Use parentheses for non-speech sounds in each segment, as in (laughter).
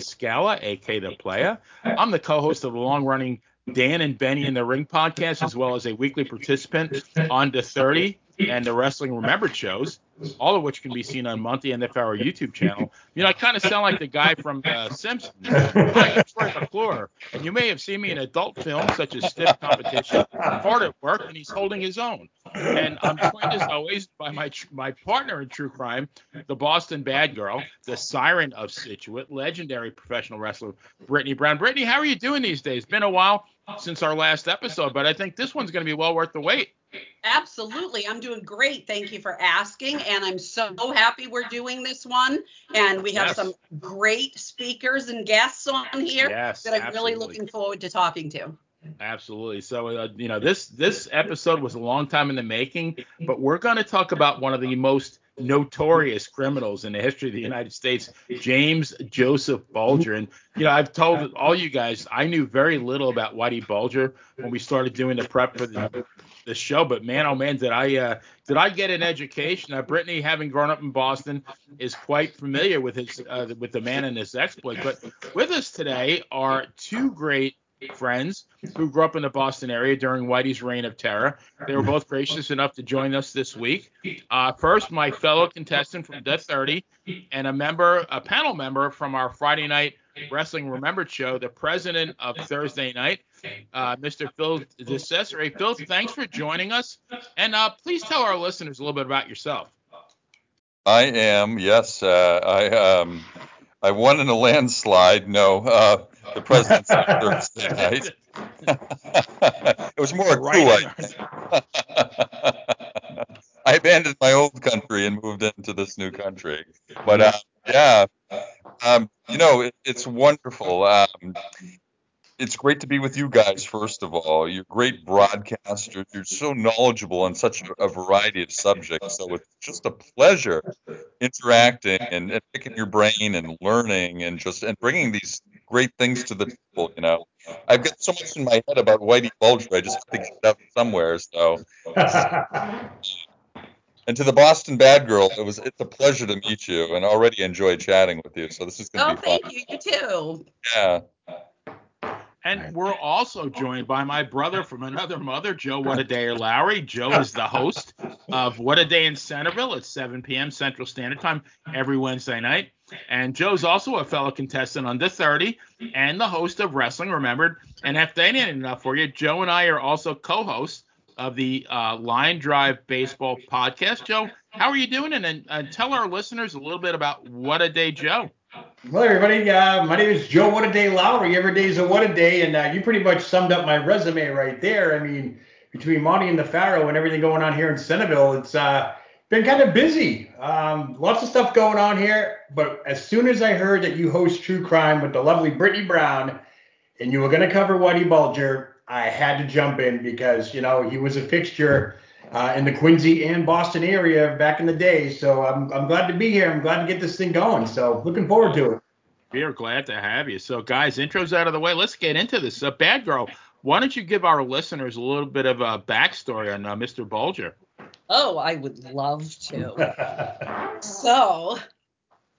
Scala, aka the Player. I'm the co-host of the long-running Dan and Benny in the Ring podcast, as well as a weekly participant on the 30 and the Wrestling Remembered shows, all of which can be seen on Monty and the Pharaoh YouTube channel. You know, I kind of sound like the guy from uh, Simpsons. I'm Troy McClure, and you may have seen me in adult films such as Stiff Competition, Hard at Work, and he's holding his own. And I'm joined as always by my my partner in true crime, the Boston Bad Girl, the Siren of Scituate, legendary professional wrestler Brittany Brown. Brittany, how are you doing these days? Been a while since our last episode, but I think this one's going to be well worth the wait. Absolutely. I'm doing great. Thank you for asking. And I'm so happy we're doing this one. And we have Yes. some great speakers and guests on here Yes, that I'm absolutely. really looking forward to talking to. Absolutely. So, uh, you know, this this episode was a long time in the making, but we're going to talk about one of the most notorious criminals in the history of the United States, James Joseph Bulger. And you know, I've told all you guys I knew very little about Whitey Bulger when we started doing the prep for the, the show, but man, oh man, did I uh, did I get an education? Now, Brittany, having grown up in Boston, is quite familiar with his uh, with the man and his exploits. But with us today are two great friends who grew up in the Boston area during Whitey's reign of terror. They were both gracious enough to join us this week. Uh, first, my fellow contestant from Death 30 and a member, a panel member from our Friday night Wrestling Remembered show, the president of Thursday night, uh, Mr. Phil DeCesare. Phil, thanks for joining us. And uh, please tell our listeners a little bit about yourself. I am, yes. Uh, I um, I won in a landslide. No, uh, the president's (laughs) Thursday night. (laughs) it was more. Right. I, (laughs) I abandoned my old country and moved into this new country. But uh, yeah, um, you know, it, it's wonderful. Um, it's great to be with you guys, first of all. You're great broadcasters. You're so knowledgeable on such a, a variety of subjects. So it's just a pleasure interacting and, and picking your brain and learning and just and bringing these great things to the table. You know, I've got so much in my head about Whitey Bulger. I just have to get it out somewhere. So, (laughs) and to the Boston Bad Girl, it was it's a pleasure to meet you and already enjoyed chatting with you. So this is going Oh, to be fun. thank you. You too. Yeah. And we're also joined by my brother from another mother, Joe What a Day Lowry. Joe is the host of What a Day in Centerville at 7 p.m. Central Standard Time every Wednesday night. And Joe's also a fellow contestant on the 30 and the host of Wrestling Remembered. And if that ain't enough for you, Joe and I are also co-hosts of the uh, Line Drive Baseball podcast. Joe, how are you doing? And, and, and tell our listeners a little bit about What a Day Joe. Well, everybody, uh, my name is Joe What a Day Lowry. Every day is a what a day, and uh, you pretty much summed up my resume right there. I mean, between Monty and the Pharaoh and everything going on here in Centerville, it's uh, been kind of busy. Um, lots of stuff going on here. But as soon as I heard that you host True Crime with the lovely Brittany Brown, and you were going to cover Whitey Bulger, I had to jump in because you know he was a fixture uh, in the Quincy and Boston area back in the day. So I'm, I'm glad to be here. I'm glad to get this thing going. So looking forward to it. We are glad to have you. So, guys, intros out of the way. Let's get into this. Uh, Bad Girl, why don't you give our listeners a little bit of a backstory on uh, Mr. Bulger? Oh, I would love to. (laughs) So,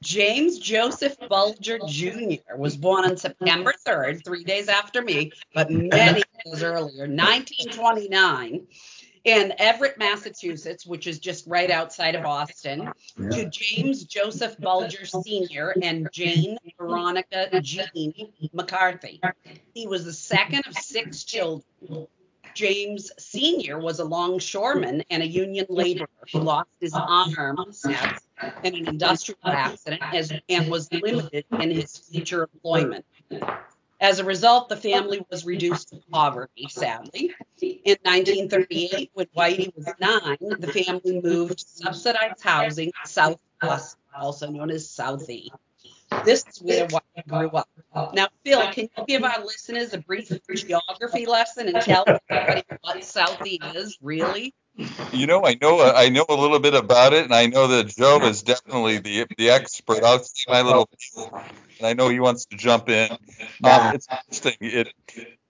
James Joseph Bulger Jr. was born on September 3rd, three days after me, but many years earlier, 1929, in Everett, Massachusetts, which is just right outside of Boston, to James Joseph Bulger Sr. and Jane Veronica Jean McCarthy. He was the second of six children. James Sr. was a longshoreman and a union laborer who lost his arm in an industrial accident as, and was limited in his future employment. As a result, the family was reduced to poverty, sadly. In 1938, when Whitey was nine, the family moved to subsidized housing South Boston, also known as Southie. This is where Whitey grew up. Now, Phil, can you give our listeners a brief geography lesson and tell everybody what Southie is, really? You know, I know I know a little bit about it, and I know that Joe is definitely the the expert. I'll say my little, and I know he wants to jump in. Um, it's interesting. It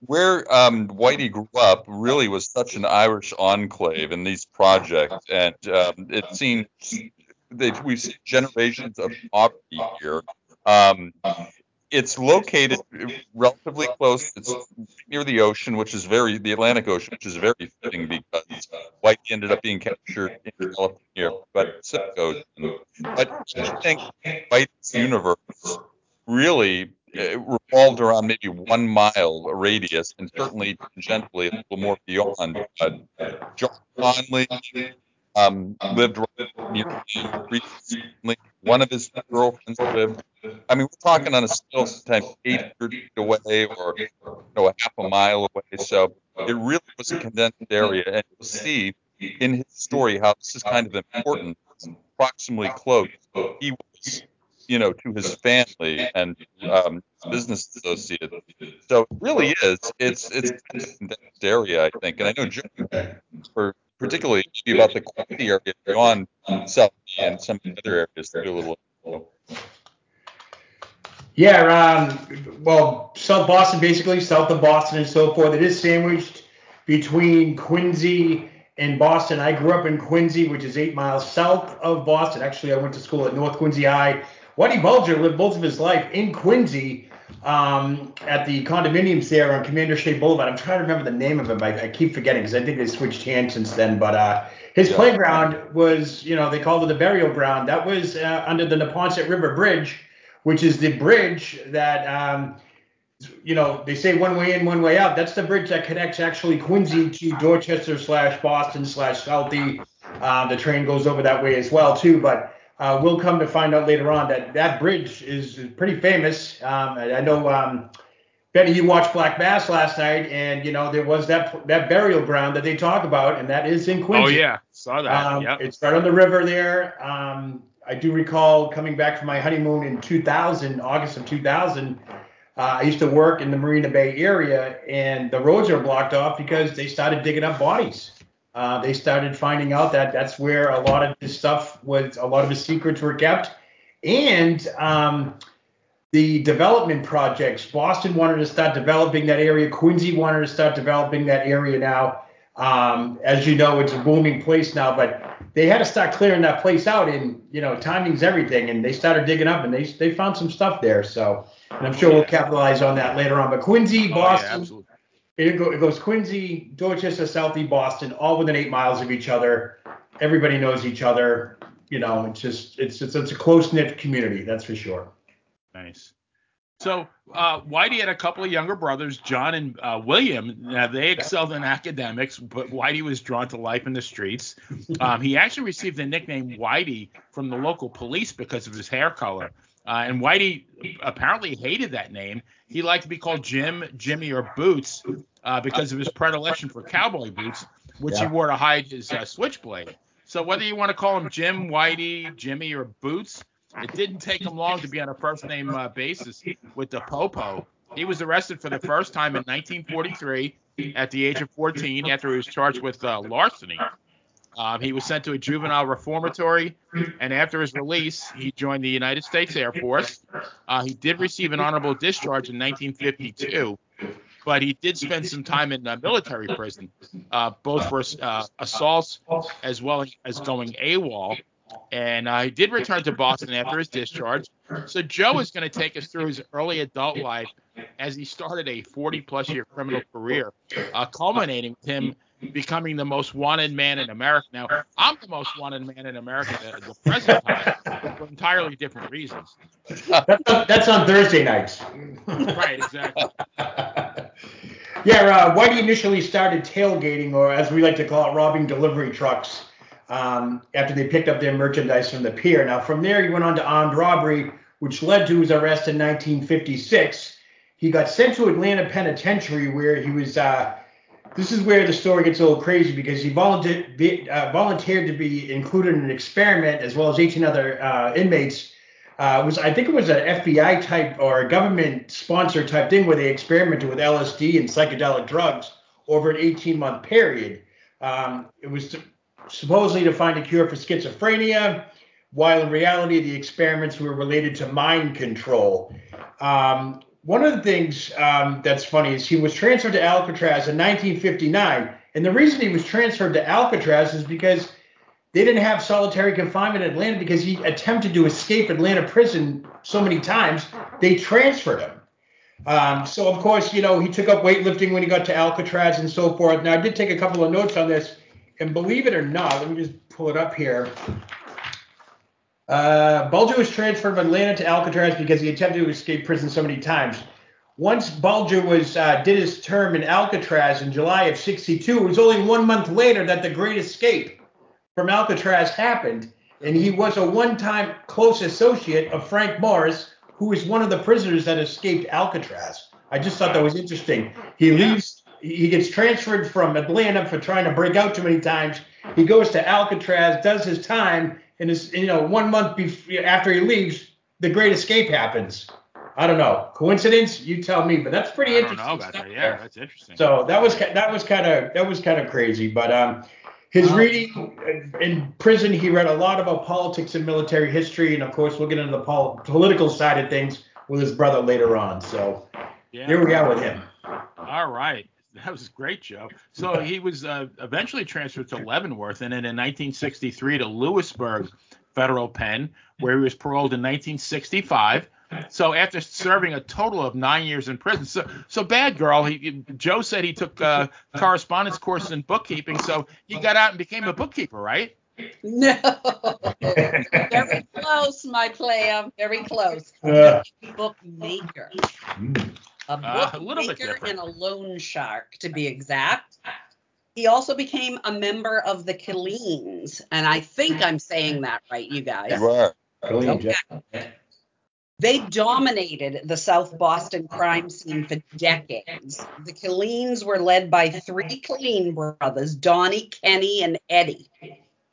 where um, Whitey grew up really was such an Irish enclave in these projects, and um, it seems that we've seen generations of poverty here. Um, it's located relatively close. It's near the ocean, which is very the Atlantic Ocean, which is very fitting because Whitey ended up being captured in California by the Pacific Ocean. But I think Whitey's universe really revolved around maybe one mile radius, and certainly tangentially a little more beyond. But John Connolly um, lived right near recently. One of his girlfriends lived. I mean, we're talking on a scale sometimes 800 feet away or you know, a half a mile away. So it really was a condensed area, and you'll see in his story how this is kind of important, approximately close. He was you know, to his family and um, business associates. So it really is. It's it's a condensed area, I think, and I know Jim, for particularly about the quality area beyond South and some other areas to do a little. Yeah, um, well, South Boston, basically south of Boston and so forth. It is sandwiched between Quincy and Boston. I grew up in Quincy, which is eight miles south of Boston. Actually, I went to school at North Quincy High Whitey Bulger lived most of his life in Quincy um, at the condominiums there on Commander Shea Boulevard. I'm trying to remember the name of it. I, I keep forgetting because I think they switched hands since then. But uh, his yeah. playground was, you know, they called it the burial ground. That was uh, under the Neponset River Bridge, which is the bridge that, um, you know, they say one way in, one way out. That's the bridge that connects actually Quincy to Dorchester slash Boston slash Southie. Uh, the train goes over that way as well too. But uh, we'll come to find out later on that that bridge is pretty famous. Um, I, I, know, um, Benny, you watched Black Mass last night, and you know there was that that burial ground that they talk about, and that is in Quincy. Oh yeah, saw that. Um, yep. It's right on the river there. Um, I do recall coming back from my honeymoon in 2000, August of 2000. Uh, I used to work in the Marina Bay area, and the roads are blocked off because they started digging up bodies uh, they started finding out that that's where a lot of this stuff was, a lot of the secrets were kept. And um, the development projects, Boston wanted to start developing that area. Quincy wanted to start developing that area now. Um, as you know, it's a booming place now, but they had to start clearing that place out. And you know, timing's everything. And they started digging up, and they they found some stuff there. So, and I'm sure we'll capitalize on that later on. But Quincy, Boston, oh, yeah, it, go, it goes Quincy, Dorchester, Southie, Boston, all within eight miles of each other. Everybody knows each other. You know, it's just it's it's, it's a close knit community, that's for sure. Nice. So uh, Whitey had a couple of younger brothers, John and uh, William. Now they excelled in academics, but Whitey was drawn to life in the streets. Um, he actually received the nickname Whitey from the local police because of his hair color. Uh, and Whitey apparently hated that name. He liked to be called Jim, Jimmy, or Boots uh, because of his predilection for cowboy boots, which yeah. he wore to hide his uh, switchblade. So whether you want to call him Jim, Whitey, Jimmy, or Boots, it didn't take him long to be on a first name uh, basis with the Popo. He was arrested for the first time in 1943 at the age of 14 after he was charged with uh, larceny. Um, he was sent to a juvenile reformatory, and after his release, he joined the United States Air Force. Uh, he did receive an honorable discharge in 1952, but he did spend some time in military prison, uh, both for uh, assaults as well as going AWOL. And uh, he did return to Boston after his discharge. So Joe is going to take us through his early adult life as he started a 40 plus year criminal career, uh, culminating with him becoming the most wanted man in America. Now, I'm the most wanted man in America at the present time for entirely different reasons. That's on, that's on Thursday nights. right, exactly. (laughs) yeah, uh, Whitey initially started tailgating, or as we like to call it, robbing delivery trucks um, after they picked up their merchandise from the pier. Now, from there, he went on to armed robbery, which led to his arrest in 1956. He got sent to Atlanta Penitentiary, where he was. Uh, this is where the story gets a little crazy because he volunteered, uh, volunteered to be included in an experiment as well as 18 other uh, inmates. Uh, was I think it was an FBI type or a government sponsor type thing where they experimented with LSD and psychedelic drugs over an 18 month period. Um, it was to, supposedly to find a cure for schizophrenia, while in reality the experiments were related to mind control. Um, one of the things um, that's funny is he was transferred to Alcatraz in 1959. And the reason he was transferred to Alcatraz is because they didn't have solitary confinement in Atlanta because he attempted to escape Atlanta prison so many times, they transferred him. Um, so of course, you know, he took up weightlifting when he got to Alcatraz and so forth. Now I did take a couple of notes on this, and believe it or not, let me just pull it up here. Uh, Bulger was transferred from Atlanta to Alcatraz because he attempted to escape prison so many times. Once Bulger was uh, did his term in Alcatraz in July of '62, it was only one month later that the Great Escape from Alcatraz happened, and he was a one-time close associate of Frank Morris, who was one of the prisoners that escaped Alcatraz. I just thought that was interesting. He leaves, he gets transferred from Atlanta for trying to break out too many times. He goes to Alcatraz, does his time, and is you know one month bef- after he leaves, the Great Escape happens. I don't know, coincidence? You tell me, but that's pretty I don't interesting. know about stuff that. there. Yeah, that's interesting. So that was that was kind of that was kind of crazy, but um, his Wow. reading uh, in prison, he read a lot about politics and military history, and of course, we'll get into the pol- political side of things with his brother later on. So yeah. here we are with him. All right. That was great, Joe. So he was uh, eventually transferred to Leavenworth and then in 1963 to Lewisburg Federal Pen, where he was paroled in 1965. So after serving a total of nine years in prison, so so bad girl. He Joe said he took uh, correspondence courses in bookkeeping, so he got out and became a bookkeeper, right? No. (laughs) Very close, my player. Very close. Uh, Bookmaker. A Uh, a little bit bookmaker different. and a loan shark, to be exact. He also became a member of the Killeens, and I think I'm saying that right, you guys. You are. Okay. They dominated the South Boston crime scene for decades. The Killeens were led by three Killeen brothers, Donnie, Kenny, and Eddie.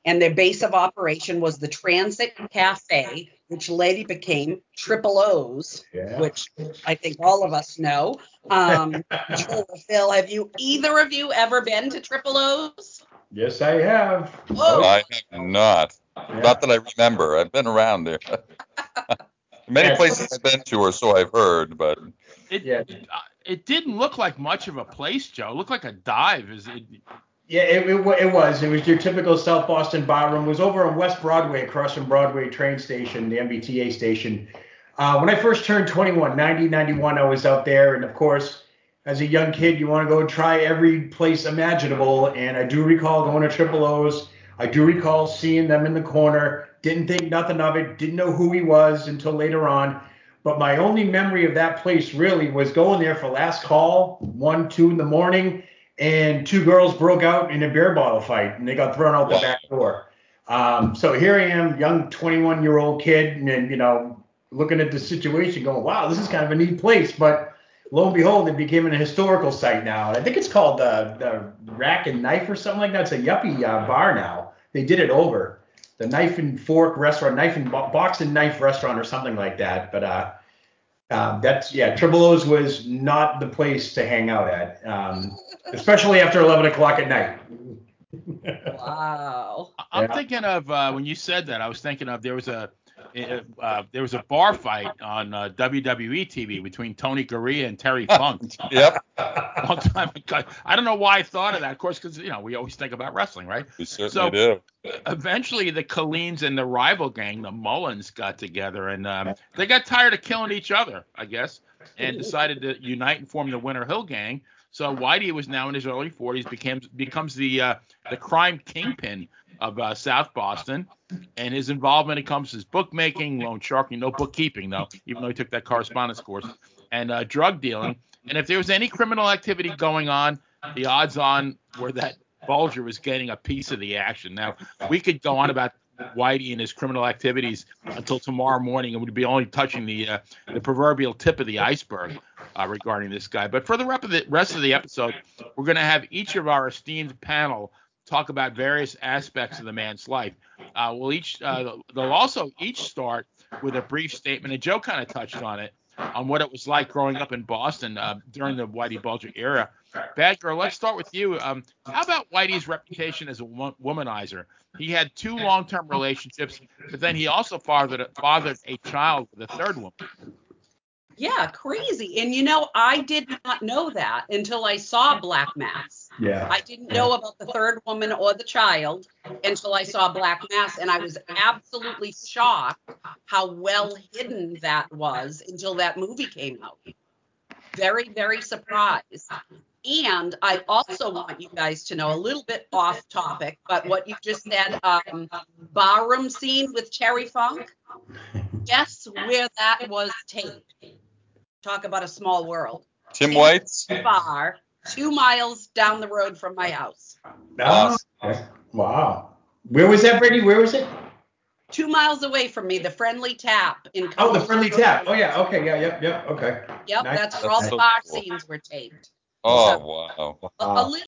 And their base of operation was the Transit Cafe, which later became Triple O's, Yeah. which I think all of us know. Um, (laughs) Joel, Phil, have you either of you ever been to Triple O's? Yes, I have. Oh, I have not. Yeah. Not that I remember. I've been around there. (laughs) Many Yeah. places I've been to, or so I've heard, but It Yeah. uh, it didn't look like much of a place, Joe. It looked like a dive. Is it? Yeah, it, it, it was. It was your typical South Boston bar room. It was over on West Broadway, across from Broadway train station, the MBTA station. Uh, when I first turned 21, 90, 91, I was out there. And of course, as a young kid, you want to go try every place imaginable. And I do recall going to Triple O's. I do recall seeing them in the corner. Didn't think nothing of it. Didn't know who he was until later on. But my only memory of that place really was going there for last call, one, two in the morning, and two girls broke out in a beer bottle fight, and they got thrown out the back door. Um, so here I am, young 21 year old kid, and, and you know, looking at the situation, going, "Wow, this is kind of a neat place." But lo and behold, it became an historical site now. I think it's called the the Rack and Knife or something like that. It's a yuppie uh, bar now. They did it over the Knife and Fork restaurant, Knife and Bo- Box and Knife restaurant or something like that. But uh, um, that's yeah, Triple O's was not the place to hang out at, um, especially after 11 o'clock at night. wow. I- I'm Yeah. thinking of uh, when you said that. I was thinking of there was a uh, there was a bar fight on uh, WWE TV between Tony Gurria and Terry (laughs) Funk yep, (laughs) long time ago. I don't know why I thought of that. Of course, because you know we always think about wrestling, right? we certainly So- do. Eventually, the Killeens and the rival gang, the Mullens, got together and um, they got tired of killing each other, I guess, and decided to unite and form the Winter Hill Gang. So Whitey was now in his early 40s, becomes becomes the uh, the crime kingpin of uh, South Boston, and his involvement encompasses bookmaking, loan sharking, no bookkeeping though, even though he took that correspondence course, and uh, drug dealing. And if there was any criminal activity going on, the odds on were that Bulger was getting a piece of the action. Now we could go on about Whitey and his criminal activities until tomorrow morning, and we'd be only touching the uh, the proverbial tip of the iceberg uh, regarding this guy. But for the rest of the episode, we're going to have each of our esteemed panel talk about various aspects of the man's life. Uh, we'll each uh, they'll also each start with a brief statement, and Joe kind of touched on it on what it was like growing up in Boston uh, during the Whitey Bulger era. Bad girl, let's start with you. Um, how about Whitey's reputation as a womanizer? He had two long-term relationships, but then he also fathered fathered a child with a third woman. Yeah, crazy. And you know, I did not know that until I saw Black Mass. Yeah. I didn't know about the third woman or the child until I saw Black Mass, and I was absolutely shocked how well hidden that was until that movie came out. Very, very surprised. And I also want you guys to know a little bit off topic, but what you just said, um, barroom scene with Terry Funk. (laughs) Guess where that was taped? Talk about a small world. Tim White's. Bar, two miles down the road from my house. Okay. Wow. Where was that, Brady? Where was it? Two miles away from me, the Friendly Tap in. Oh, the friendly tap. Oh yeah. Okay. Yeah. Yep. Yep. Okay. Yep, Nice. that's where all That's the so bar cool. scenes were taped. Oh wow. A, a little